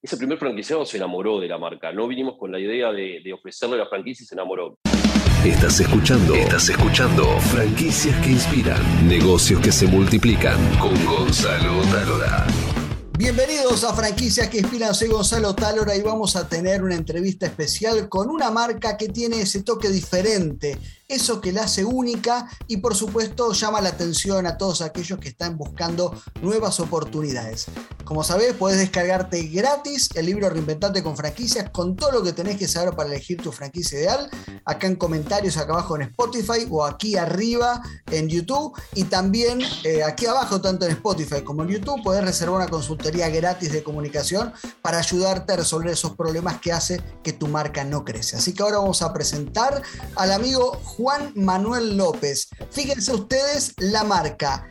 ese primer franquiciado se enamoró de la marca. No vinimos con la idea de, de ofrecerle la franquicia y se enamoró. Estás escuchando, estás escuchando franquicias que inspiran, negocios que se multiplican con Gonzalo Talora. Bienvenidos a Franquicias que Inspiran, soy Gonzalo Talora y vamos a tener una entrevista especial con una marca que tiene ese toque diferente, eso que la hace única y por supuesto llama la atención a todos aquellos que están buscando nuevas oportunidades. Como sabés, puedes descargarte gratis el libro Reinventarte con franquicias con todo lo que tenés que saber para elegir tu franquicia ideal, acá en comentarios, acá abajo en Spotify o aquí arriba en YouTube y también eh, aquí abajo, tanto en Spotify como en YouTube, podés reservar una consultoría gratis de comunicación para ayudarte a resolver esos problemas que hace que tu marca no crece. Así que ahora vamos a presentar al amigo Juan Manuel López. Fíjense ustedes la marca.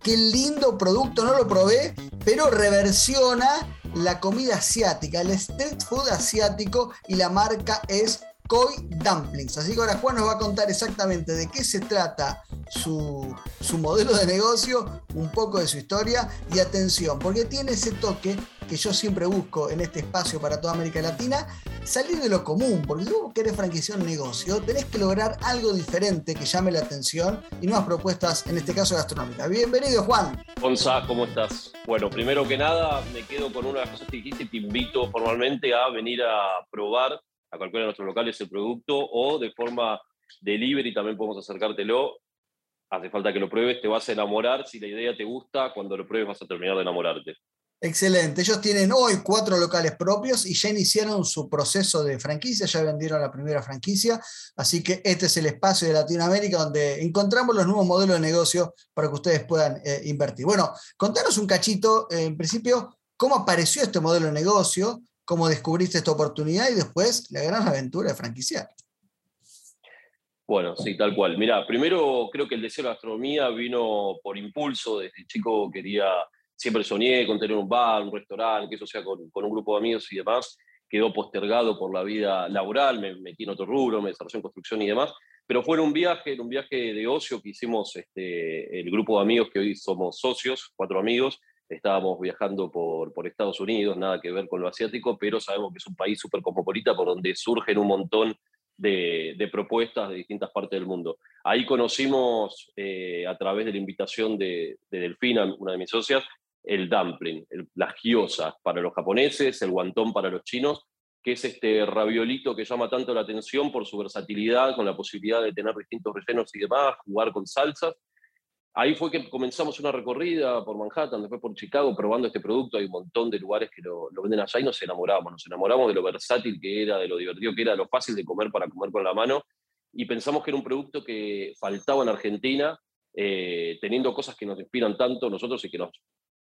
Qué lindo producto, no lo probé, pero reversiona la comida asiática, el street food asiático y la marca es Koi Dumplings. Así que ahora Juan nos va a contar exactamente de qué se trata su, su, modelo de negocio, un poco de su historia y atención, porque tiene ese toque que yo siempre busco en este espacio para toda América Latina, salir de lo común, porque si vos querés franquiciar un negocio, tenés que lograr algo diferente que llame la atención y nuevas propuestas, en este caso gastronómicas. Bienvenido, Juan. Gonza, ¿cómo estás? Bueno, primero que nada, me quedo con una de las cosas que dijiste y te invito formalmente a venir a probar a cualquiera de nuestros locales el producto o de forma delivery también podemos acercártelo. Hace falta que lo pruebes, te vas a enamorar. Si la idea te gusta, cuando lo pruebes vas a terminar de enamorarte. Excelente. Ellos tienen hoy cuatro locales propios y ya iniciaron su proceso de franquicia, ya vendieron la primera franquicia, así que este es el espacio de Latinoamérica donde encontramos los nuevos modelos de negocio para que ustedes puedan eh, invertir. Bueno, contanos un cachito, eh, en principio, cómo apareció este modelo de negocio, cómo descubriste esta oportunidad y después la gran aventura de franquiciar. Bueno, sí, tal cual. Mira, primero creo que el deseo de la gastronomía vino por impulso. Desde chico quería, siempre soñé con tener un bar, un restaurante, que eso sea con, un grupo de amigos y demás. Quedó postergado por la vida laboral, me metí en otro rubro, me desarrollé en construcción y demás. Pero fue en un viaje, en un viaje de ocio que hicimos este, el grupo de amigos que hoy somos socios, cuatro amigos, estábamos viajando por, por, Estados Unidos, nada que ver con lo asiático, pero sabemos que es un país súper cosmopolita por donde surgen un montón de, de, propuestas de distintas partes del mundo. Ahí conocimos, eh, a través de la invitación de, de, Delfina, una de mis socias, el dumpling, el, las gyozas para los japoneses, el guantón para los chinos, que es este raviolito que llama tanto la atención por su versatilidad, con la posibilidad de tener distintos rellenos y demás, jugar con salsas Ahí fue que comenzamos una recorrida por Manhattan, después por Chicago, probando este producto. Hay un montón de lugares que lo, venden allá y nos enamoramos. Nos enamoramos de lo versátil que era, de lo divertido que era, de lo fácil de comer para comer con la mano. Y pensamos que era un producto que faltaba en Argentina, eh, teniendo cosas que nos inspiran tanto nosotros y que nos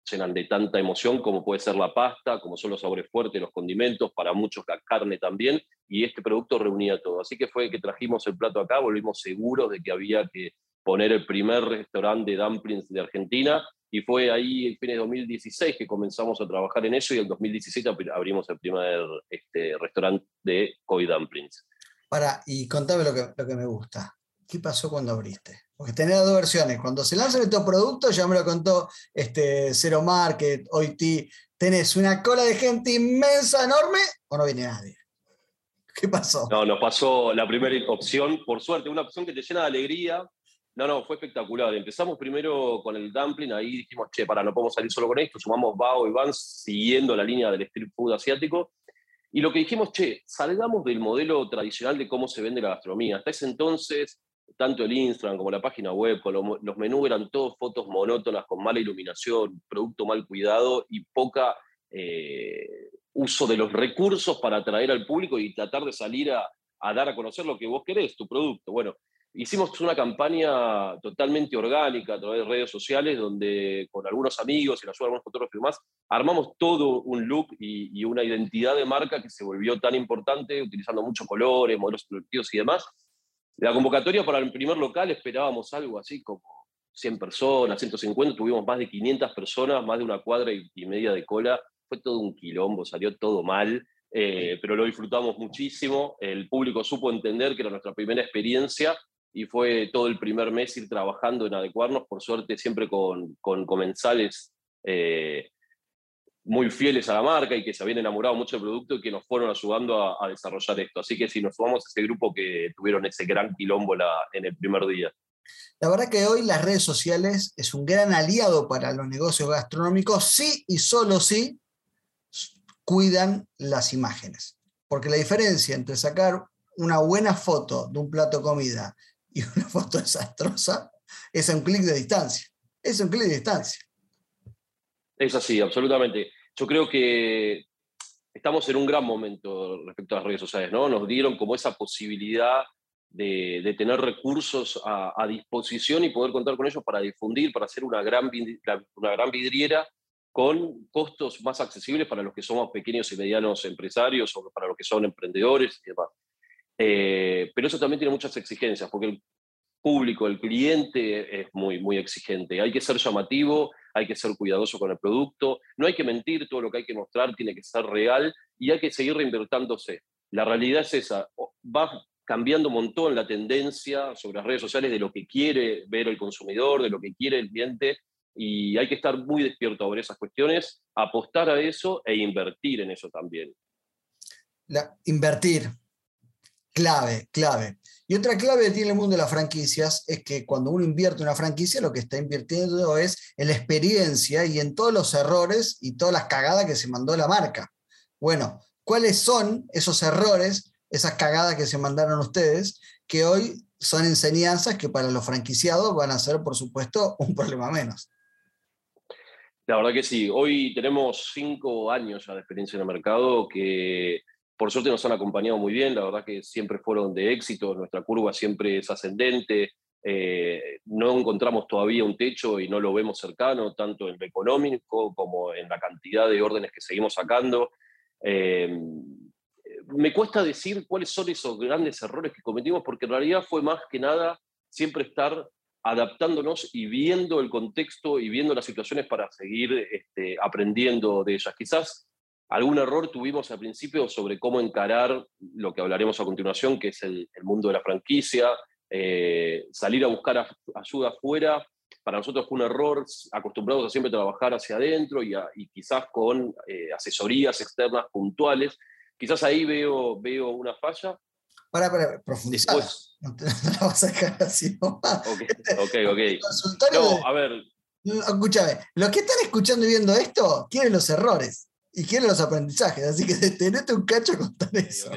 llenan de tanta emoción como puede ser la pasta, como son los sabores fuertes, los condimentos, para muchos la carne también, y este producto reunía todo. Así que fue que trajimos el plato acá, volvimos seguros de que había que poner el primer restaurante de dumplings de Argentina y fue ahí el fin de 2016 que comenzamos a trabajar en eso y en 2017 abrimos el primer este, restaurante de Koi Dumplings. Para, y contame lo que, lo que me gusta. ¿Qué pasó cuando abriste? Porque tenés dos versiones. Cuando se lanzan estos productos, ya me lo contó este, Zero Market, OIT, tenés una cola de gente inmensa, enorme, o no viene nadie. ¿Qué pasó? No, nos pasó la primera opción, por suerte, una opción que te llena de alegría, no, no, fue espectacular. Empezamos primero con el dumpling, ahí dijimos, che, para, no podemos salir solo con esto, sumamos Bao y Vans siguiendo la línea del street food asiático. Y lo que dijimos, che, salgamos del modelo tradicional de cómo se vende la gastronomía. Hasta ese entonces, tanto el Instagram como la página web, los menús eran todos fotos monótonas, con mala iluminación, producto mal cuidado y poca eh, uso de los recursos para atraer al público y tratar de salir a, a dar a conocer lo que vos querés, tu producto. Bueno, hicimos una campaña totalmente orgánica a través de redes sociales, donde con algunos amigos y la ayuda de algunos fotógrafos y demás, armamos todo un look y, una identidad de marca que se volvió tan importante, utilizando muchos colores, modelos productivos y demás. La convocatoria para el primer local esperábamos algo así como 100 personas, 150, tuvimos más de 500 personas, más de una cuadra y, media de cola. Fue todo un quilombo, salió todo mal. Eh, pero lo disfrutamos muchísimo. El público supo entender que era nuestra primera experiencia y fue todo el primer mes ir trabajando en adecuarnos, por suerte siempre con, con comensales eh, muy fieles a la marca y que se habían enamorado mucho del producto y que nos fueron ayudando a, desarrollar esto. Así que si nos sumamos a ese grupo que tuvieron ese gran quilombo en el primer día. La verdad que hoy las redes sociales es un gran aliado para los negocios gastronómicos, sí y solo si cuidan las imágenes. Porque la diferencia entre sacar una buena foto de un plato de comida y una foto desastrosa es un clic de distancia. Es un clic de distancia. Es así, absolutamente. Yo creo que estamos en un gran momento respecto a las redes sociales, ¿no? Nos dieron como esa posibilidad de, tener recursos a, disposición y poder contar con ellos para difundir, para hacer una gran, una gran vidriera con costos más accesibles para los que somos pequeños y medianos empresarios o para los que son emprendedores y demás. Eh, pero eso también tiene muchas exigencias, porque el público, el cliente es muy, muy exigente. Hay que ser llamativo, hay que ser cuidadoso con el producto, no hay que mentir, todo lo que hay que mostrar tiene que ser real y hay que seguir reinvertándose. La realidad es esa, va cambiando un montón la tendencia sobre las redes sociales de lo que quiere ver el consumidor, de lo que quiere el cliente, y hay que estar muy despierto sobre esas cuestiones, apostar a eso e invertir en eso también. Invertir, clave, clave. Y otra clave que tiene el mundo de las franquicias es que cuando uno invierte en una franquicia, lo que está invirtiendo es en la experiencia y en todos los errores y todas las cagadas que se mandó la marca. Bueno, ¿cuáles son esos errores esas cagadas que se mandaron ustedes, que hoy son enseñanzas que para los franquiciados van a ser, por supuesto, un problema menos. La verdad que sí. Hoy tenemos cinco años ya de experiencia en el mercado que por suerte nos han acompañado muy bien. La verdad que siempre fueron de éxito. Nuestra curva siempre es ascendente. Eh, no encontramos todavía un techo y no lo vemos cercano, tanto en lo económico como en la cantidad de órdenes que seguimos sacando. Eh, me cuesta decir cuáles son esos grandes errores que cometimos, porque en realidad fue más que nada siempre estar adaptándonos y viendo el contexto y viendo las situaciones para seguir este, aprendiendo de ellas. Quizás algún error tuvimos al principio sobre cómo encarar lo que hablaremos a continuación, que es el, mundo de la franquicia, eh, salir a buscar ayuda afuera. Para nosotros fue un error, acostumbrados a siempre trabajar hacia adentro y, quizás con eh, asesorías externas puntuales Quizás ahí veo, veo una falla. Para, para, profundizar. No te, la vas a dejar así nomás. Ok, ok, ok. No, a ver. Escúchame, los que están escuchando y viendo esto quieren los errores y quieren los aprendizajes, así que tenete un cacho a contar eso.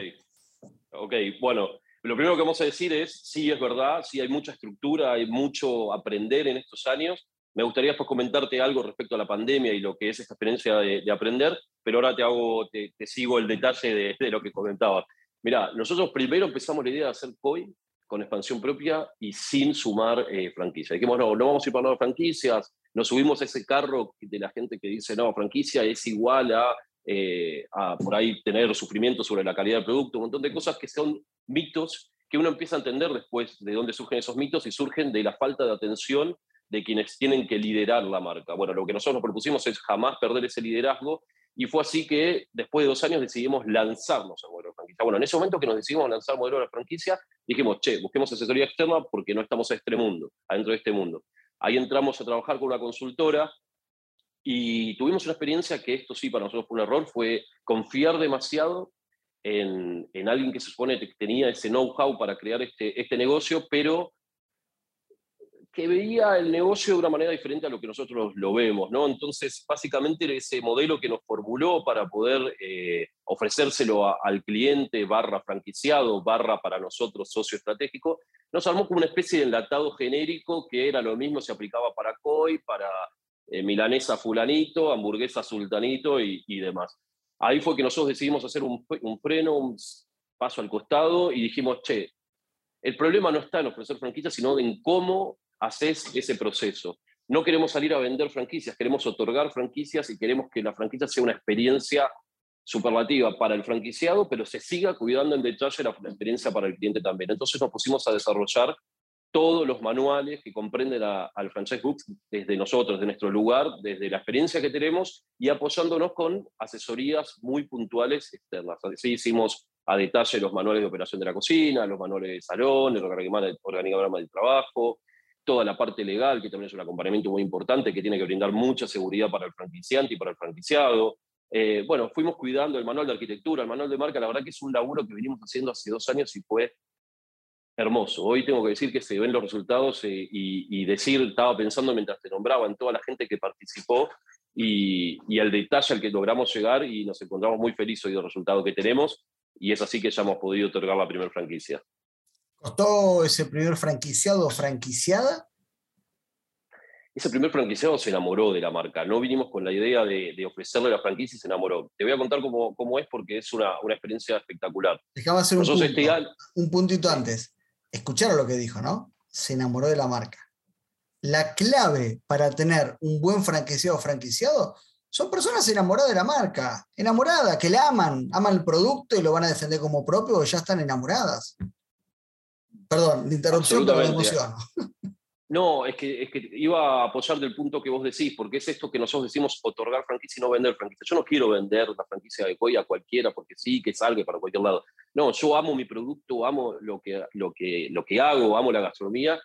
ok, bueno, lo primero que vamos a decir es, sí, es verdad, sí hay mucha estructura, hay mucho aprender en estos años, me gustaría después comentarte algo respecto a la pandemia y lo que es esta experiencia de, aprender, pero ahora te, hago, te, sigo el detalle de, lo que comentabas. Mira, nosotros primero empezamos la idea de hacer COI con expansión propia y sin sumar eh, franquicia. Dijimos, no, no vamos a ir para las franquicias, nos subimos a ese carro de la gente que dice, no, franquicia es igual a, eh, a por ahí tener sufrimiento sobre la calidad del producto, un montón de cosas que son mitos que uno empieza a entender después de dónde surgen esos mitos y surgen de la falta de atención de quienes tienen que liderar la marca. Bueno, lo que nosotros nos propusimos es jamás perder ese liderazgo y fue así que después de dos años decidimos lanzarnos al modelo de franquicia. Bueno, en ese momento que nos decidimos lanzar el modelo de franquicia, dijimos, che, busquemos asesoría externa porque no estamos a este mundo, adentro de este mundo. Ahí entramos a trabajar con una consultora y tuvimos una experiencia que esto sí para nosotros fue un error, fue confiar demasiado en, en alguien que se supone que tenía ese know-how para crear este, este negocio, pero que veía el negocio de una manera diferente a lo que nosotros lo vemos, ¿no? Entonces, básicamente ese modelo que nos formuló para poder eh, ofrecérselo al cliente barra franquiciado, barra para nosotros socio estratégico, nos armó como una especie de enlatado genérico que era lo mismo, se aplicaba para COI, para eh, milanesa fulanito, hamburguesa sultanito y, demás. Ahí fue que nosotros decidimos hacer un, un freno, un paso al costado y dijimos, che, el problema no está en ofrecer franquicias, sino en cómo haces ese proceso. No queremos salir a vender franquicias, queremos otorgar franquicias y queremos que la franquicia sea una experiencia superlativa para el franquiciado, pero se siga cuidando en detalle la, experiencia para el cliente también. Entonces nos pusimos a desarrollar todos los manuales que comprenden al franchise book desde nosotros, de nuestro lugar, desde la experiencia que tenemos y apoyándonos con asesorías muy puntuales externas. Así hicimos a detalle los manuales de operación de la cocina, los manuales de salón, el organigrama de trabajo, toda la parte legal, que también es un acompañamiento muy importante, que tiene que brindar mucha seguridad para el franquiciante y para el franquiciado. eh, bueno, fuimos cuidando el manual de arquitectura, el manual de marca, la verdad que es un laburo que venimos haciendo hace dos años y fue hermoso. Hoy tengo que decir que se ven los resultados eh, y, decir, estaba pensando mientras te nombraba en toda la gente que participó y, y el detalle al que logramos llegar y nos encontramos muy felices hoy del resultado que tenemos y es así que ya hemos podido otorgar la primera franquicia. ¿Costó ese primer franquiciado o franquiciada? Ese primer franquiciado se enamoró de la marca. No vinimos con la idea de, ofrecerle la franquicia y se enamoró. Te voy a contar cómo, cómo es porque es una, una experiencia espectacular. Dejaba hacer un, punto, un puntito antes. Escucharon lo que dijo, ¿no? Se enamoró de la marca. La clave para tener un buen franquiciado o franquiciado son personas enamoradas de la marca, enamoradas, que la aman, aman el producto y lo van a defender como propio o ya están enamoradas. Perdón, la interrupción, pero me emociono. No, es que, es que iba a apoyar del punto que vos decís, porque es esto que nosotros decimos otorgar franquicia y no vender franquicia. Yo no quiero vender la franquicia de COI a cualquiera porque sí, que salga para cualquier lado. No, yo amo mi producto, amo lo que, lo que, lo que hago, amo la gastronomía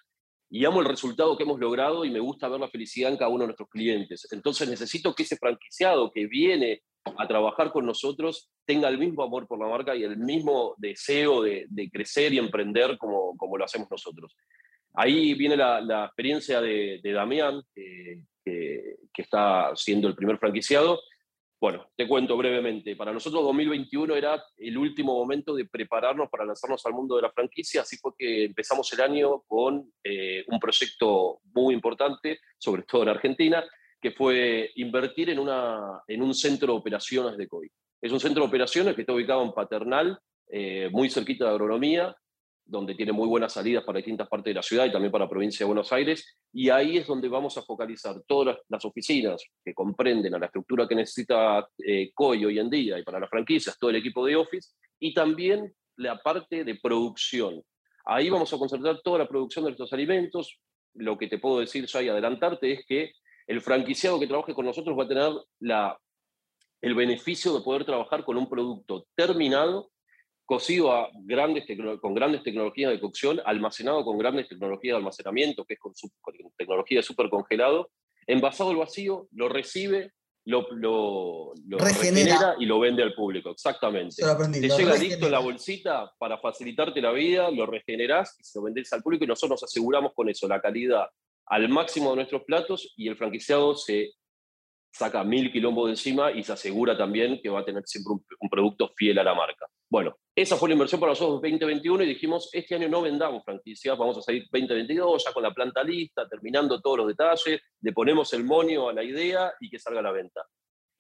y amo el resultado que hemos logrado y me gusta ver la felicidad en cada uno de nuestros clientes. Entonces necesito que ese franquiciado que viene a trabajar con nosotros tenga el mismo amor por la marca y el mismo deseo de, crecer y emprender como, lo hacemos nosotros. Ahí viene la, experiencia de, Damián, que, está siendo el primer franquiciado. Bueno, te cuento brevemente. Para nosotros 2021 era el último momento de prepararnos para lanzarnos al mundo de la franquicia, así fue que empezamos el año con eh, un proyecto muy importante, sobre todo en Argentina, que fue invertir en, una, en un centro de operaciones de COVID. Es un centro de operaciones que está ubicado en Paternal, eh, muy cerquita de agronomía, donde tiene muy buenas salidas para distintas partes de la ciudad y también para la provincia de Buenos Aires. Y ahí es donde vamos a focalizar todas las oficinas que comprenden a la estructura que necesita eh, COI hoy en día y para las franquicias, todo el equipo de Office, y también la parte de producción. Ahí vamos a concentrar toda la producción de nuestros alimentos. Lo que te puedo decir ya y adelantarte es que el franquiciado que trabaje con nosotros va a tener la, el beneficio de poder trabajar con un producto terminado cocido a grandes con grandes tecnologías de cocción, almacenado con grandes tecnologías de almacenamiento, que es con, tecnología de super congelado, envasado al vacío, lo recibe, lo, lo, regenera. y lo vende al público. Exactamente. Te llega listo en la bolsita para facilitarte la vida, lo regenerás y se lo vendés al público y nosotros nos aseguramos con eso la calidad al máximo de nuestros platos y el franquiciado se saca mil quilombos de encima y se asegura también que va a tener siempre un, producto fiel a la marca. Bueno, esa fue la inversión para nosotros 2021 y dijimos, este año no vendamos franquicias, vamos a salir 2022 ya con la planta lista, terminando todos los detalles, le ponemos el monio a la idea y que salga a la venta.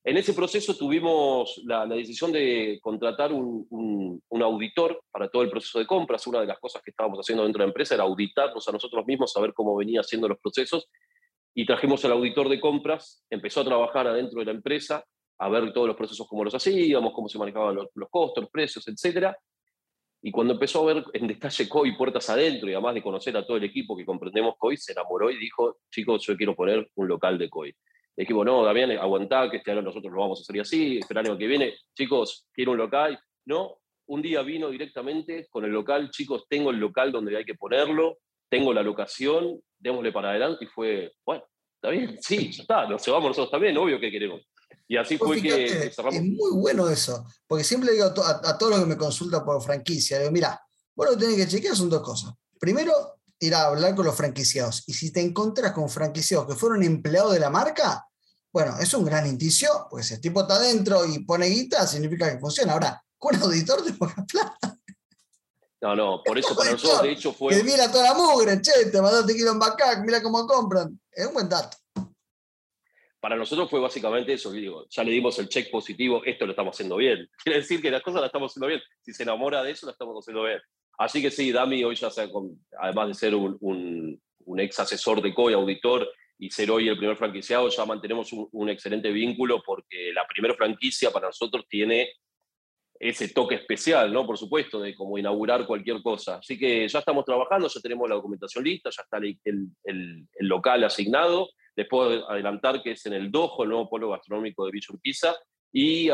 En ese proceso tuvimos la, decisión de contratar un, auditor para todo el proceso de compras. Una de las cosas que estábamos haciendo dentro de la empresa era auditarnos a nosotros mismos, saber cómo venía haciendo los procesos y trajimos al auditor de compras, empezó a trabajar adentro de la empresa, a ver todos los procesos, cómo los hacíamos, cómo se manejaban los, costos, precios, etc. Y cuando empezó a ver en detalle COI puertas adentro y además de conocer a todo el equipo que comprendemos COI, se enamoró y dijo, chicos, yo quiero poner un local de COI. Le dijimos, no, Damián, aguantá, que este año nosotros lo vamos a hacer así, este año que viene, chicos, quiero un local. No, un día vino directamente con el local, chicos, tengo el local donde hay que ponerlo, tengo la locación, démosle para adelante y fue, bueno, está bien, sí, ya está, nos vamos nosotros también, obvio que queremos. Y así fue que cerramos. Es muy bueno eso, porque siempre digo a, todos los que me consultan por franquicia, digo, mira, vos lo que tenés que chequear son dos cosas. Primero, ir a hablar con los franquiciados. Y si te encontras con franquiciados que fueron empleados de la marca, bueno, es un gran indicio, pues el tipo está adentro y pone guita, significa que funciona. Ahora, con auditor te pongas plata. No, no, por eso para nosotros de hecho fue. Que mira toda la mugre, che, te mandaste kilo en Bacac, mira cómo compran. Es un buen dato. Para nosotros fue básicamente eso, digo, ya le dimos el check positivo, esto lo estamos haciendo bien. Quiere decir que las cosas las estamos haciendo bien. Si se enamora de eso, lo estamos haciendo bien. Así que sí, Dami hoy ya sea, además de ser un, un, ex asesor de COI, auditor, y ser hoy el primer franquiciado, ya mantenemos un, excelente vínculo porque la primera franquicia para nosotros tiene ese toque especial, ¿no? Por supuesto, de como inaugurar cualquier cosa. Así que ya estamos trabajando, ya tenemos la documentación lista, ya está el, local asignado. Les puedo adelantar que es en el Dojo, el nuevo polo gastronómico de Villa Urquiza, y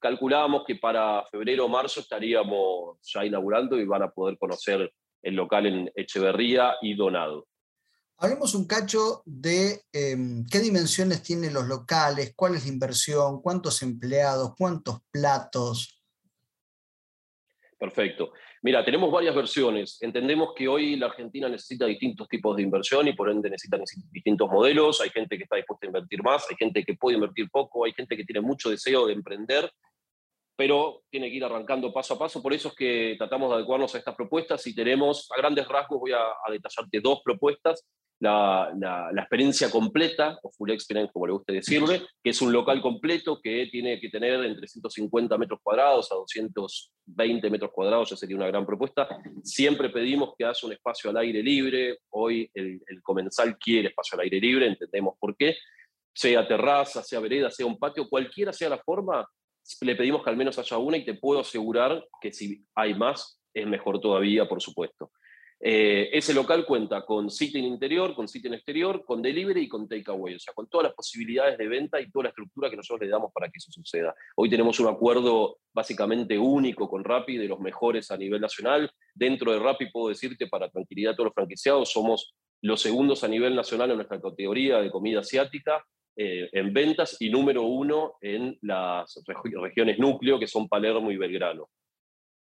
calculábamos que para febrero o marzo estaríamos ya inaugurando y van a poder conocer el local en Echeverría y Donado. Hablemos un cacho de em, qué dimensiones tienen los locales, cuál es la inversión, cuántos empleados, cuántos platos. Perfecto. Mira, tenemos varias versiones. Entendemos que hoy la Argentina necesita distintos tipos de inversión y por ende necesita distintos modelos. Hay gente que está dispuesta a invertir más, hay gente que puede invertir poco, hay gente que tiene mucho deseo de emprender, pero tiene que ir arrancando paso a paso. Por eso es que tratamos de adecuarnos a estas propuestas y tenemos, a grandes rasgos, voy a, a detallarte dos propuestas la, experiencia completa, o full experience como le guste decirle, que es un local completo que tiene que tener entre 150 metros cuadrados a 220 metros cuadrados, ya sería una gran propuesta. Siempre pedimos que haya un espacio al aire libre, hoy el, el comensal quiere espacio al aire libre, entendemos por qué, sea terraza, sea vereda, sea un patio, cualquiera sea la forma, le pedimos que al menos haya una y te puedo asegurar que si hay más, es mejor todavía, por supuesto. Eh, ese local cuenta con sitio interior, con sitio exterior, con delivery y con takeaway, o sea, con todas las posibilidades de venta y toda la estructura que nosotros le damos para que eso suceda. Hoy tenemos un acuerdo básicamente único con Rappi, de los mejores a nivel nacional. Dentro de Rappi puedo decirte, para tranquilidad de todos los franquiciados, somos los segundos a nivel nacional en nuestra categoría de comida asiática. Eh, en ventas y número uno en las regiones núcleo, que son Palermo y Belgrano.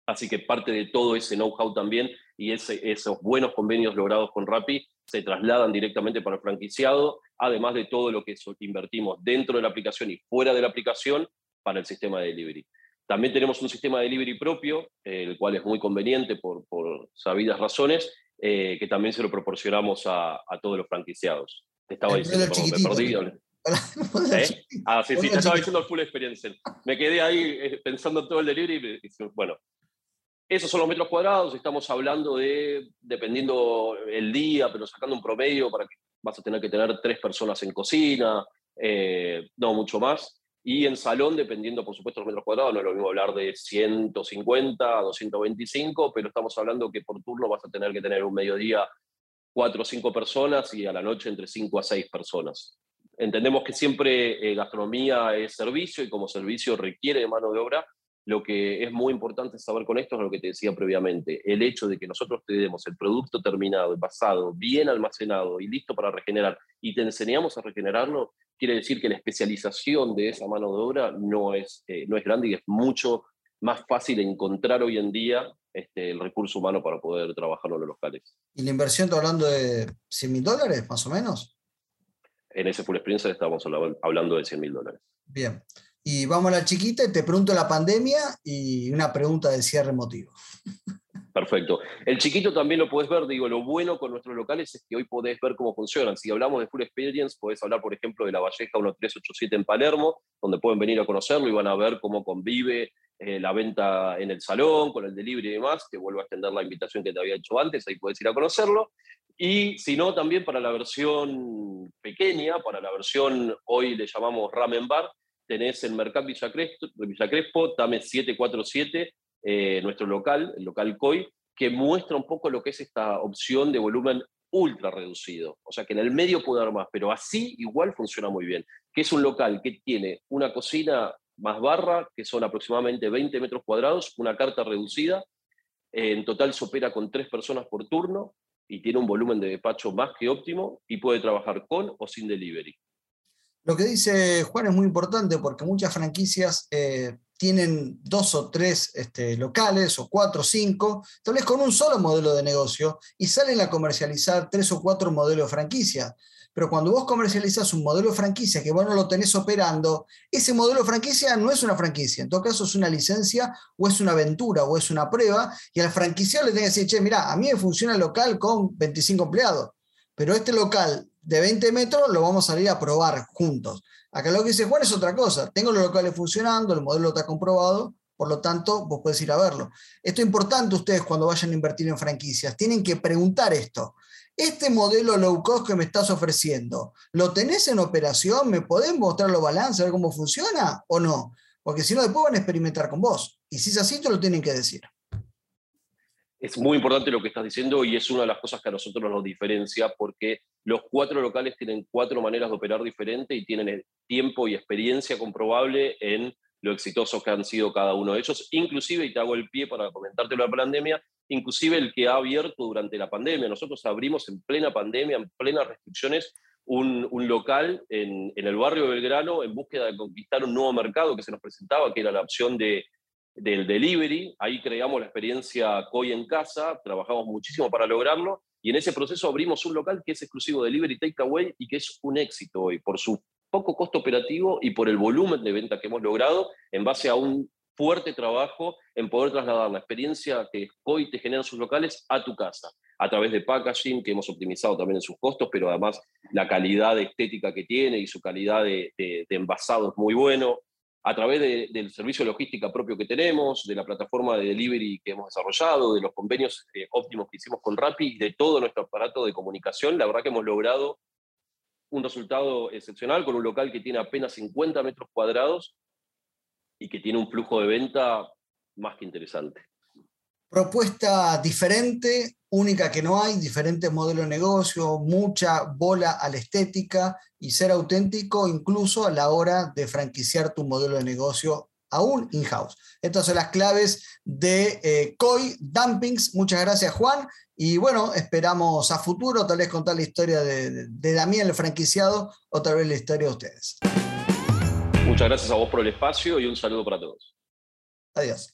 Así que parte de todo ese know-how también y esos buenos convenios logrados con Rappi se trasladan directamente para el franquiciado, además de todo lo que invertimos dentro de la aplicación y fuera de la aplicación para el sistema de delivery. También tenemos un sistema de delivery propio, el cual es muy conveniente por, sabidas razones, eh, que también se lo proporcionamos a, todos los franquiciados. Te estaba diciendo, me perdí. ¿Eh? Ah, sí, sí, te estaba diciendo el full experience. Me quedé ahí eh, pensando en todo el delivery y bueno, esos son los metros cuadrados, estamos hablando de, dependiendo el día, pero sacando un promedio para que vas a tener que tener tres personas en cocina, eh, no mucho más. Y en salón, dependiendo por supuesto los metros cuadrados, no es lo mismo hablar de 150 a 225, pero estamos hablando que por turno vas a tener que tener un mediodía cuatro o cinco personas y a la noche entre cinco a seis personas. Entendemos que siempre eh, gastronomía es servicio y como servicio requiere de mano de obra, lo que es muy importante saber con esto es lo que te decía previamente, el hecho de que nosotros te demos el producto terminado, pasado, bien almacenado y listo para regenerar, y te enseñamos a regenerarlo, quiere decir que la especialización de esa mano de obra no es, eh, no es grande y es mucho más fácil encontrar hoy en día este, el recurso humano para poder trabajarlo en los locales. ¿Y la inversión, está hablando de 100 mil dólares, más o menos? En ese full experiencia estábamos hablando de 100 mil dólares. Bien. Y vamos a la chiquita y te pregunto la pandemia y una pregunta de cierre emotivo. Perfecto. El chiquito también lo puedes ver, digo, lo bueno con nuestros locales es que hoy podés ver cómo funcionan. Si hablamos de Full Experience, podés hablar, por ejemplo, de la Valleja 1387 en Palermo, donde pueden venir a conocerlo y van a ver cómo convive eh, la venta en el salón, con el delivery y demás, que vuelvo a extender la invitación que te había hecho antes, ahí puedes ir a conocerlo. Y si no, también para la versión pequeña, para la versión, hoy le llamamos Ramen Bar, tenés el Mercat Villa Crespo, Villa Crespo TAME 747, eh, nuestro local, el local COI, que muestra un poco lo que es esta opción de volumen ultra reducido. O sea, que en el medio puede dar más, pero así igual funciona muy bien. Que es un local que tiene una cocina más barra, que son aproximadamente 20 metros cuadrados, una carta reducida. En total se opera con tres personas por turno y tiene un volumen de despacho más que óptimo y puede trabajar con o sin delivery. Lo que dice Juan es muy importante porque muchas franquicias eh, tienen dos o tres este, locales, o cuatro o cinco, tal vez con un solo modelo de negocio, y salen a comercializar tres o cuatro modelos de franquicia. Pero cuando vos comercializas un modelo de franquicia que vos no lo tenés operando, ese modelo de franquicia no es una franquicia. En todo caso, es una licencia o es una aventura o es una prueba. Y al franquiciado le tenés que decir, che, mira, a mí me funciona el local con 25 empleados, pero este local de 20 metros lo vamos a salir a probar juntos. Acá lo que dice Juan es otra cosa. Tengo los locales funcionando, el modelo está comprobado, por lo tanto, vos podés ir a verlo. Esto es importante ustedes cuando vayan a invertir en franquicias. Tienen que preguntar esto. Este modelo low cost que me estás ofreciendo, ¿lo tenés en operación? ¿Me podés mostrar los balances, ver cómo funciona o no? Porque si no, después van a experimentar con vos. Y si es así, te lo tienen que decir es muy importante lo que estás diciendo y es una de las cosas que a nosotros nos diferencia porque los cuatro locales tienen cuatro maneras de operar diferente y tienen tiempo y experiencia comprobable en lo exitosos que han sido cada uno de ellos. Inclusive, y te hago el pie para comentarte la pandemia, inclusive el que ha abierto durante la pandemia. Nosotros abrimos en plena pandemia, en plenas restricciones, un, local en, el barrio de Belgrano en búsqueda de conquistar un nuevo mercado que se nos presentaba, que era la opción de, del delivery. Ahí creamos la experiencia COI en casa, trabajamos muchísimo para lograrlo y en ese proceso abrimos un local que es exclusivo de delivery takeaway y que es un éxito hoy por su poco costo operativo y por el volumen de venta que hemos logrado en base a un fuerte trabajo en poder trasladar la experiencia que COI te genera en sus locales a tu casa, a través de packaging que hemos optimizado también en sus costos, pero además la calidad estética que tiene y su calidad de, de, envasado es muy bueno, a través del servicio logística propio que tenemos, de la plataforma de delivery que hemos desarrollado, de los convenios eh, óptimos que hicimos con Rappi y de todo nuestro aparato de comunicación, la verdad que hemos logrado un resultado excepcional con un local que tiene apenas 50 metros cuadrados y que tiene un flujo de venta más que interesante. Propuesta diferente, única que no hay, diferente modelo de negocio, mucha bola a la estética y ser auténtico incluso a la hora de franquiciar tu modelo de negocio aún in-house. Estas son las claves de eh, COI Dumpings. Muchas gracias, Juan. Y bueno, esperamos a futuro tal vez contar la historia de, de Damián, el franquiciado, o tal vez la historia de ustedes. Muchas gracias a vos por el espacio y un saludo para todos. Adiós.